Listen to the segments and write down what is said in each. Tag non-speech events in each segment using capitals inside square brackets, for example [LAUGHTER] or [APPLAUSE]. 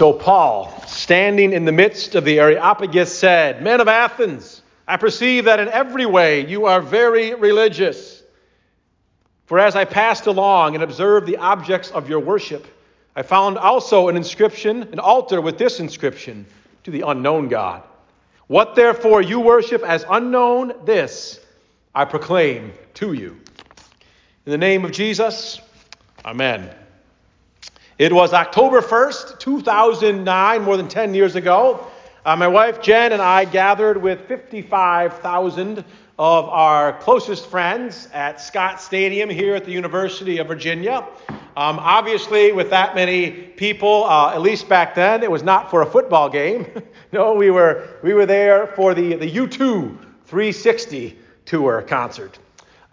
So Paul, standing in the midst of the Areopagus, said, Men of Athens, I perceive that in every way you are very religious. For as I passed along and observed the objects of your worship, I found also an inscription, an altar with this inscription to the unknown God. What therefore you worship as unknown, this I proclaim to you. In the name of Jesus, Amen. It was October 1st, 2009, more than 10 years ago. Uh, my wife Jen and I gathered with 55,000 of our closest friends at Scott Stadium here at the University of Virginia. Um, obviously, with that many people, uh, at least back then, it was not for a football game. [LAUGHS] no, we were, we were there for the, the U2 360 tour concert.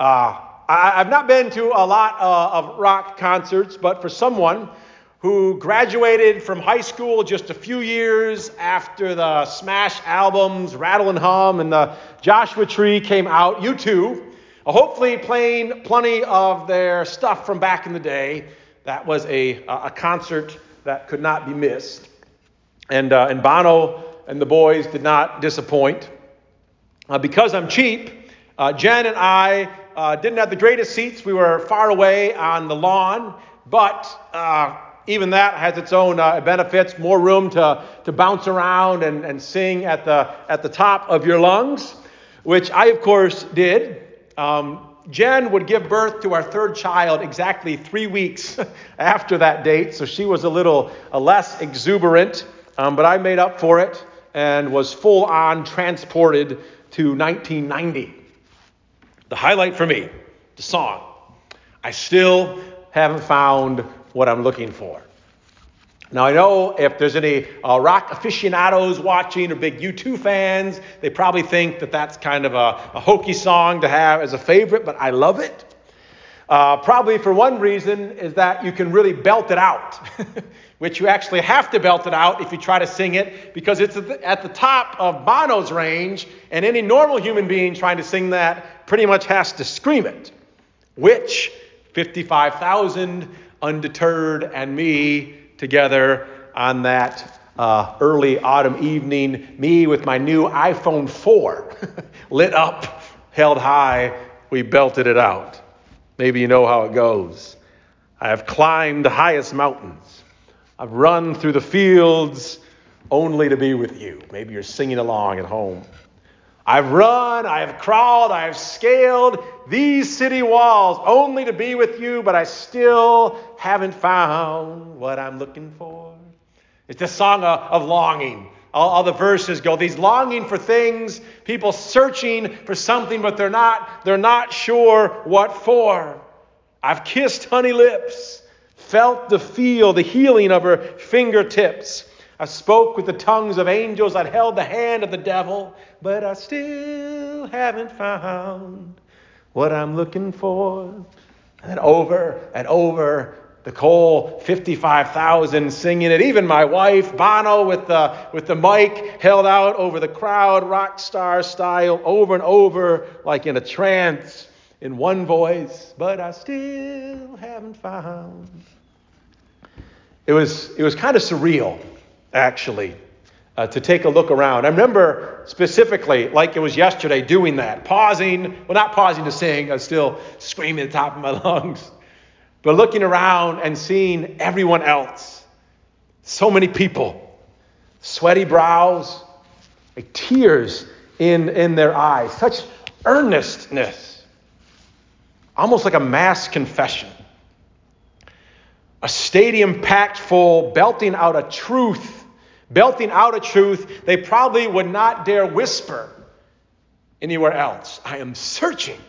Uh, I, have not been to a lot uh, of rock concerts, but for someone who graduated from high school just a few years after the Smash albums, Rattle and Hum, and the Joshua Tree came out. U2, uh, hopefully playing plenty of their stuff from back in the day. That was a, a concert that could not be missed. And, uh, and Bono and the boys did not disappoint. Uh, because I'm cheap, uh, Jen and I uh, didn't have the greatest seats. We were far away on the lawn, but uh, even that has its own uh, benefits, more room to, to bounce around and, and sing at the, at the top of your lungs, which I, of course, did. Um, Jen would give birth to our third child exactly three weeks [LAUGHS] after that date, so she was a little uh, less exuberant, um, but I made up for it and was full on transported to 1990. The highlight for me, the song. I still haven't found what I'm looking for. Now, I know if there's any uh, rock aficionados watching or big U2 fans, they probably think that that's kind of a, a hokey song to have as a favorite, but I love it. Uh, probably for one reason is that you can really belt it out, [LAUGHS] which you actually have to belt it out if you try to sing it because it's at the top of Bono's range, and any normal human being trying to sing that pretty much has to scream it, which 55,000 undeterred, and me together on that uh, early autumn evening. Me with my new iPhone 4 [LAUGHS] lit up, held high, we belted it out. Maybe you know how it goes. I have climbed the highest mountains. I've run through the fields only to be with you. Maybe you're singing along at home. I've run, I have crawled, I have scaled these city walls only to be with you, but I still haven't found what I'm looking for. It's a song of, of longing. All, all, the verses go these longing for things, people searching for something, but they're not, they're not sure what for. I've kissed honey lips, felt the feel, the healing of her fingertips. I spoke with the tongues of angels. I held the hand of the devil, but I still haven't found what I'm looking for. And then over and over, the Cole 55,000 singing it. Even my wife, Bono, with the, with the mic held out over the crowd, rock star style, over and over, like in a trance, in one voice. But I still haven't found. It was, it was kind of surreal actually, uh, to take a look around. I remember specifically, like it was yesterday, doing that, pausing, well, not pausing to sing, I was still screaming at the top of my [LAUGHS] lungs, but looking around and seeing everyone else. So many people, sweaty brows, like tears in, in their eyes, such earnestness, almost like a mass confession. A stadium packed full, belting out a truth, belting out a truth they probably would not dare whisper anywhere else. I am searching.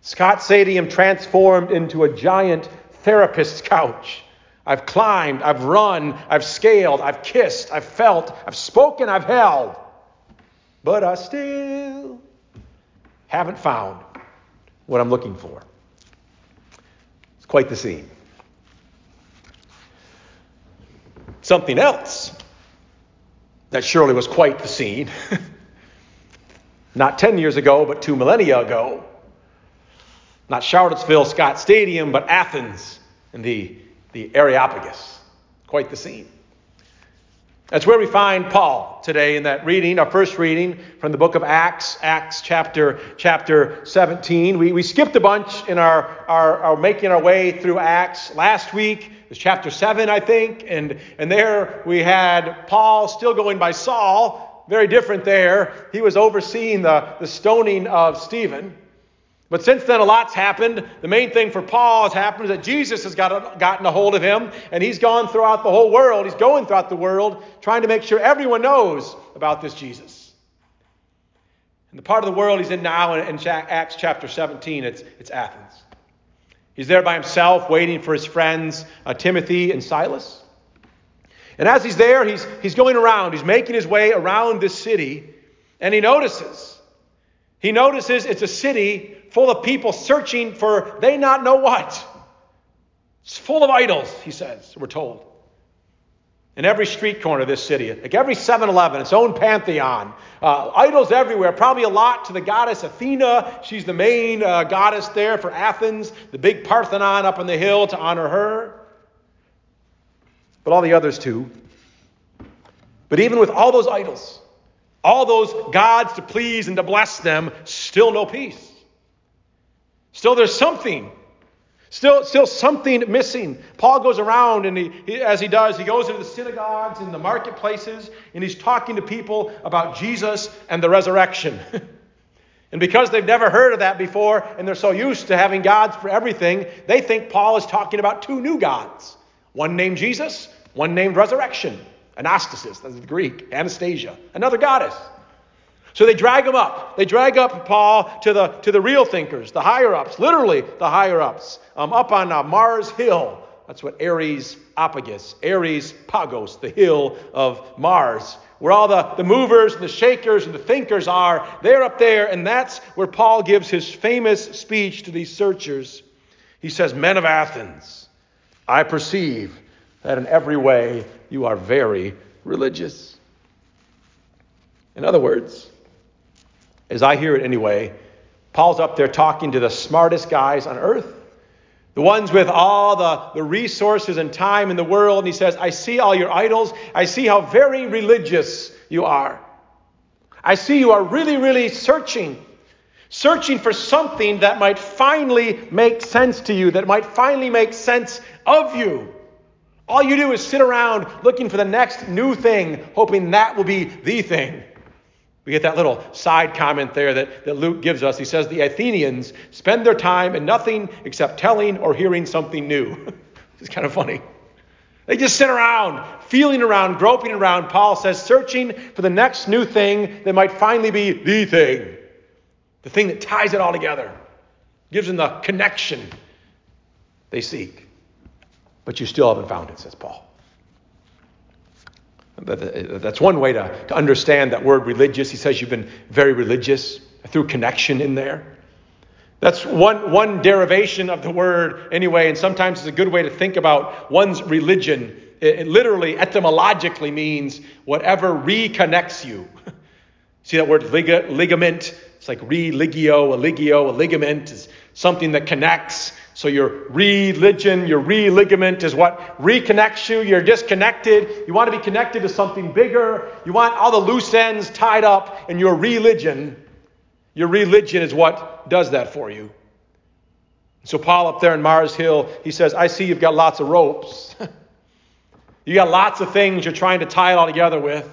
Scott Stadium transformed into a giant therapist's couch. I've climbed, I've run, I've scaled, I've kissed, I've felt, I've spoken, I've held. But I still haven't found what I'm looking for. It's quite the scene. Something else that surely was quite the scene, [LAUGHS] not 10 years ago, but two millennia ago. Not Charlottesville, Scott Stadium, but Athens and the, the Areopagus. Quite the scene. That's where we find Paul today in that reading, our first reading from the book of Acts, Acts chapter, chapter 17. We, we skipped a bunch in our, our, our making our way through Acts. Last week was chapter 7, I think, and, and there we had Paul still going by Saul, very different there. He was overseeing the, the stoning of Stephen. But since then, a lot's happened. The main thing for Paul has happened is that Jesus has got gotten a hold of him, and he's gone throughout the whole world. He's going throughout the world trying to make sure everyone knows about this Jesus. And the part of the world he's in now in, in Acts chapter 17, it's, it's Athens. He's there by himself, waiting for his friends, uh, Timothy and Silas. And as he's there, he's, he's going around, he's making his way around this city, and he notices. He notices it's a city full of people searching for they not know what. It's full of idols, he says, we're told. In every street corner of this city, like every 7 Eleven, its own pantheon. Uh, idols everywhere, probably a lot to the goddess Athena. She's the main uh, goddess there for Athens, the big Parthenon up on the hill to honor her. But all the others too. But even with all those idols, all those gods to please and to bless them, still no peace. Still, there's something. Still, still something missing. Paul goes around and he, he, as he does, he goes into the synagogues and the marketplaces and he's talking to people about Jesus and the resurrection. [LAUGHS] and because they've never heard of that before and they're so used to having gods for everything, they think Paul is talking about two new gods. One named Jesus, one named resurrection. Anastasis, that's the Greek. Anastasia, another goddess. So they drag him up. They drag up Paul to the, to the real thinkers, the higher ups, literally the higher ups, um, up on uh, Mars Hill. That's what Ares Apagus, Ares Pagos, the hill of Mars, where all the, the movers and the shakers and the thinkers are. They're up there, and that's where Paul gives his famous speech to these searchers. He says, Men of Athens, I perceive that in every way you are very religious. In other words, as I hear it anyway, Paul's up there talking to the smartest guys on earth, the ones with all the, the resources and time in the world. And he says, I see all your idols. I see how very religious you are. I see you are really, really searching, searching for something that might finally make sense to you, that might finally make sense of you. All you do is sit around looking for the next new thing, hoping that will be the thing. We get that little side comment there that, that Luke gives us. He says the Athenians spend their time in nothing except telling or hearing something new. [LAUGHS] it's kind of funny. They just sit around, feeling around, groping around. Paul says, searching for the next new thing that might finally be the thing, the thing that ties it all together, gives them the connection they seek. But you still haven't found it, says Paul. That's one way to, to understand that word religious. He says you've been very religious through connection in there. That's one, one derivation of the word, anyway, and sometimes it's a good way to think about one's religion. It, it literally, etymologically, means whatever reconnects you. [LAUGHS] See that word lig- ligament? It's like religio, a ligio, a ligament is something that connects. So your religion, your religament is what reconnects you. You're disconnected. You want to be connected to something bigger. You want all the loose ends tied up in your religion. Your religion is what does that for you. So Paul up there in Mars Hill, he says, I see you've got lots of ropes. [LAUGHS] you got lots of things you're trying to tie it all together with.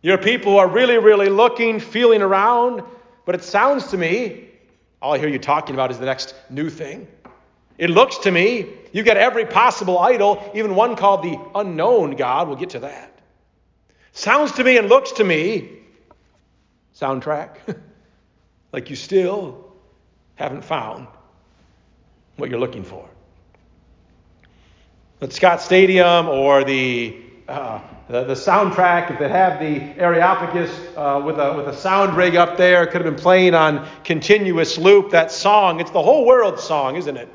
You're people who are really, really looking, feeling around, but it sounds to me, all I hear you talking about is the next new thing. It looks to me, you've got every possible idol, even one called the unknown God. We'll get to that. Sounds to me and looks to me, soundtrack, [LAUGHS] like you still haven't found what you're looking for. At Scott Stadium or the uh, the, the, soundtrack, if they have the Areopagus uh, with, a, with a sound rig up there, could have been playing on continuous loop. That song, it's the whole world's song, isn't it?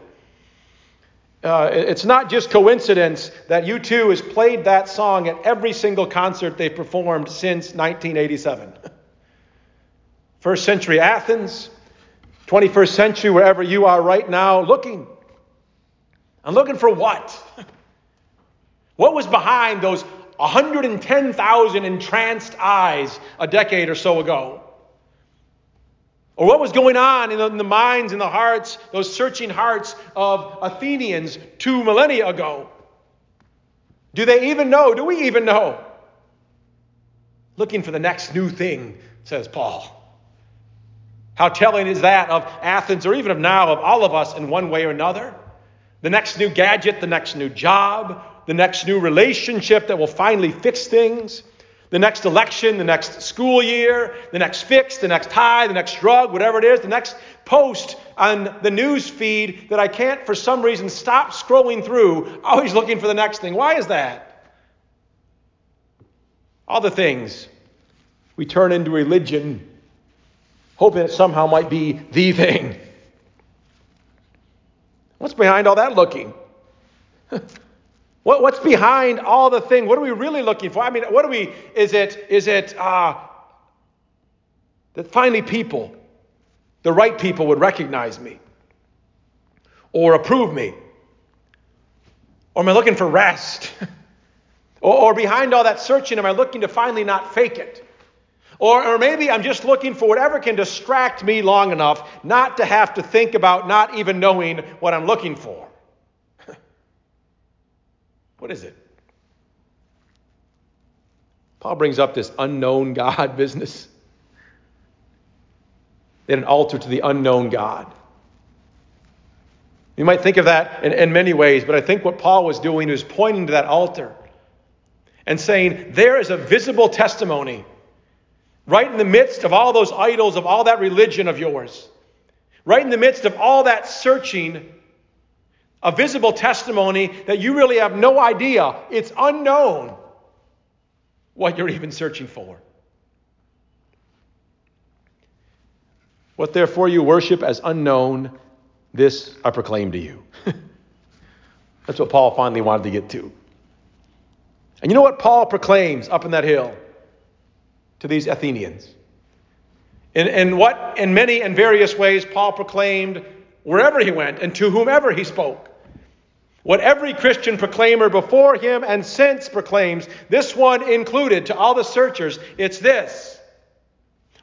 Uh, it's not just coincidence that U2 has played that song at every single concert they've performed since 1987. First century Athens, 21st century, wherever you are right now, looking. I'm looking for what? [LAUGHS] What was behind those 110,000 entranced eyes a decade or so ago? Or what was going on in the, in the minds and the hearts, those searching hearts of Athenians two millennia ago? Do they even know? Do we even know? Looking for the next new thing, says Paul. How telling is that of Athens, or even of now, of all of us in one way or another? The next new gadget, the next new job, the next new relationship that will finally fix things, the next election, the next school year, the next fix, the next high, the next drug, whatever it is, the next post on the news feed that I can't for some reason stop scrolling through, always looking for the next thing. Why is that? All the things we turn into religion, hoping it somehow might be the thing. What's behind all that looking? [LAUGHS] What, what's behind all the thing? What are we really looking for? I mean, what are we? Is it is it uh, that finally people, the right people, would recognize me or approve me? Or am I looking for rest? [LAUGHS] or, or behind all that searching, am I looking to finally not fake it? Or, or maybe I'm just looking for whatever can distract me long enough not to have to think about not even knowing what I'm looking for. What is it? Paul brings up this unknown God [LAUGHS] business. They had an altar to the unknown God. You might think of that in, in many ways, but I think what Paul was doing was pointing to that altar and saying, There is a visible testimony right in the midst of all those idols, of all that religion of yours, right in the midst of all that searching a visible testimony that you really have no idea. It's unknown what you're even searching for. What therefore you worship as unknown, this I proclaim to you. [LAUGHS] That's what Paul finally wanted to get to. And you know what Paul proclaims up in that hill to these Athenians? And what, in many and various ways, Paul proclaimed wherever he went and to whomever he spoke. What every Christian proclaimer before him and since proclaims, this one included to all the searchers, it's this.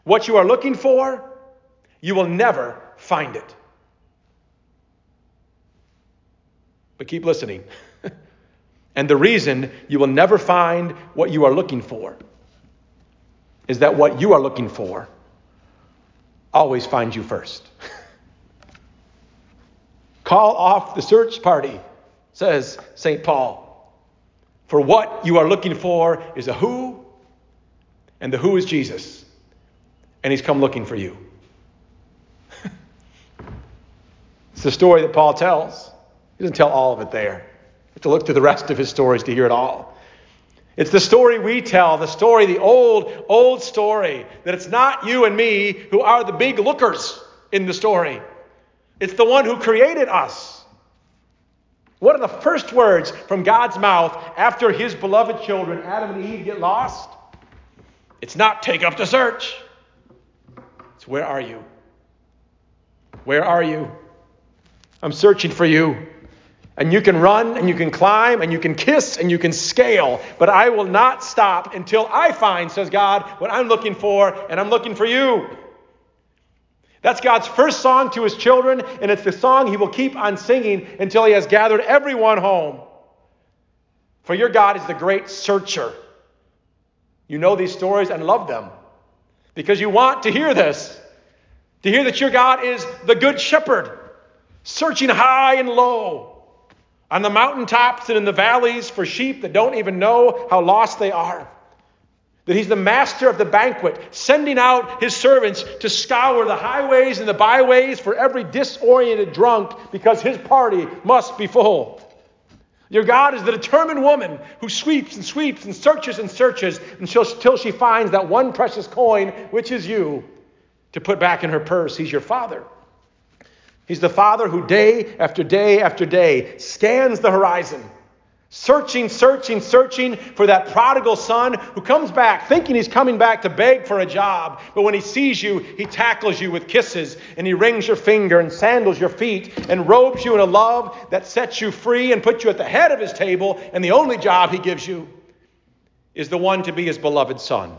What you are looking for, you will never find it. But keep listening. [LAUGHS] and the reason you will never find what you are looking for is that what you are looking for always finds you first. [LAUGHS] Call off the search party says St. Paul. For what you are looking for is a who, and the who is Jesus. And he's come looking for you. [LAUGHS] it's the story that Paul tells. He doesn't tell all of it there. You have to look through the rest of his stories to hear it all. It's the story we tell, the story, the old, old story, that it's not you and me who are the big lookers in the story. It's the one who created us. What are the first words from God's mouth after his beloved children, Adam and Eve, get lost? It's not take up the search. It's where are you? Where are you? I'm searching for you. And you can run and you can climb and you can kiss and you can scale, but I will not stop until I find, says God, what I'm looking for, and I'm looking for you. That's God's first song to his children, and it's the song he will keep on singing until he has gathered everyone home. For your God is the great searcher. You know these stories and love them because you want to hear this. To hear that your God is the good shepherd, searching high and low, on the mountaintops and in the valleys for sheep that don't even know how lost they are. That he's the master of the banquet, sending out his servants to scour the highways and the byways for every disoriented drunk because his party must be full. Your God is the determined woman who sweeps and sweeps and searches and searches until she finds that one precious coin, which is you, to put back in her purse. He's your father. He's the father who day after day after day scans the horizon Searching, searching, searching for that prodigal son who comes back thinking he's coming back to beg for a job. But when he sees you, he tackles you with kisses and he rings your finger and sandals your feet and robes you in a love that sets you free and puts you at the head of his table. And the only job he gives you is the one to be his beloved son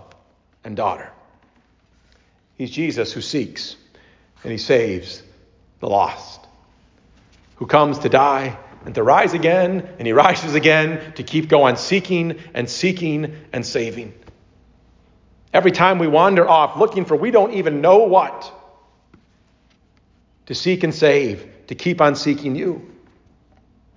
and daughter. He's Jesus who seeks and he saves the lost, who comes to die and to rise again, and he [LAUGHS] rises again to keep going seeking and seeking and saving. Every time we wander off looking for we don't even know what, to seek and save, to keep on seeking you.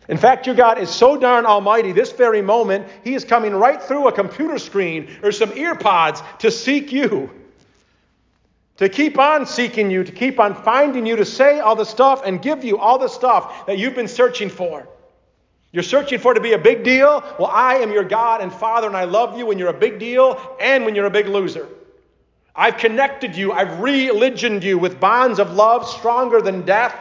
In fact, your God is so darn almighty, this very moment, He is coming right through a computer screen or some earpods to seek you to keep on seeking you, to keep on finding you, to say all the stuff and give you all the stuff that you've been searching for. You're searching for to be a big deal? Well, I am your God and Father, and I love you when you're a big deal and when you're a big loser. I've connected you, I've religioned you with bonds of love stronger than death.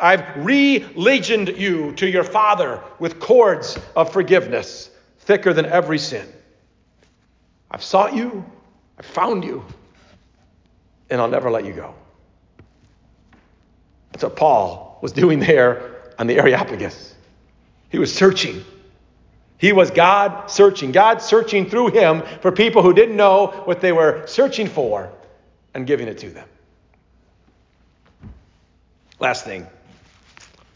I've religioned you to your Father with cords of forgiveness thicker than every sin. I've sought you, I've found you, and I'll never let you go. That's what Paul was doing there on the Areopagus. He was searching. He was God searching, God searching through him for people who didn't know what they were searching for and giving it to them. Last thing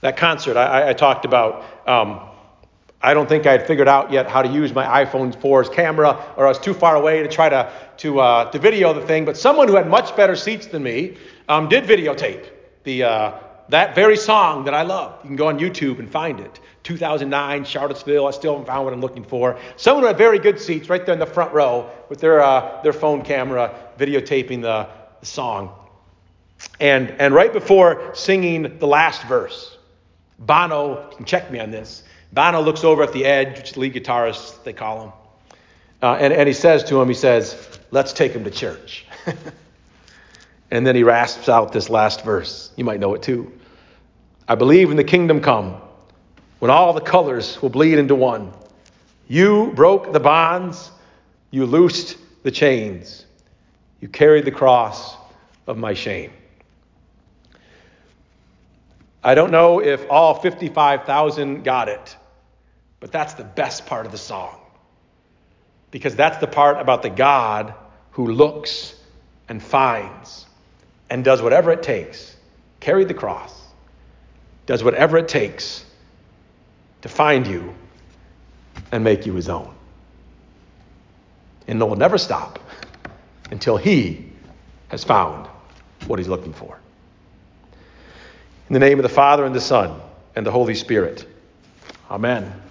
that concert I, I talked about. Um, I don't think I had figured out yet how to use my iPhone 4's camera, or I was too far away to try to, to, uh, to video the thing. But someone who had much better seats than me um, did videotape the, uh, that very song that I love. You can go on YouTube and find it. 2009, Charlottesville. I still haven't found what I'm looking for. Someone who had very good seats right there in the front row with their, uh, their phone camera videotaping the, the song. And, and right before singing the last verse, Bono, can check me on this, Bono looks over at the Edge, which is lead guitarist, they call him. Uh, and, and he says to him, he says, let's take him to church. [LAUGHS] and then he rasps out this last verse. You might know it too. I believe in the kingdom come when all the colors will bleed into one. You broke the bonds, you loosed the chains, you carried the cross of my shame. I don't know if all 55,000 got it. But that's the best part of the song. Because that's the part about the God who looks and finds and does whatever it takes, carried the cross, does whatever it takes to find you and make you his own. And will never stop until he has found what he's looking for. In the name of the Father, and the Son, and the Holy Spirit. Amen.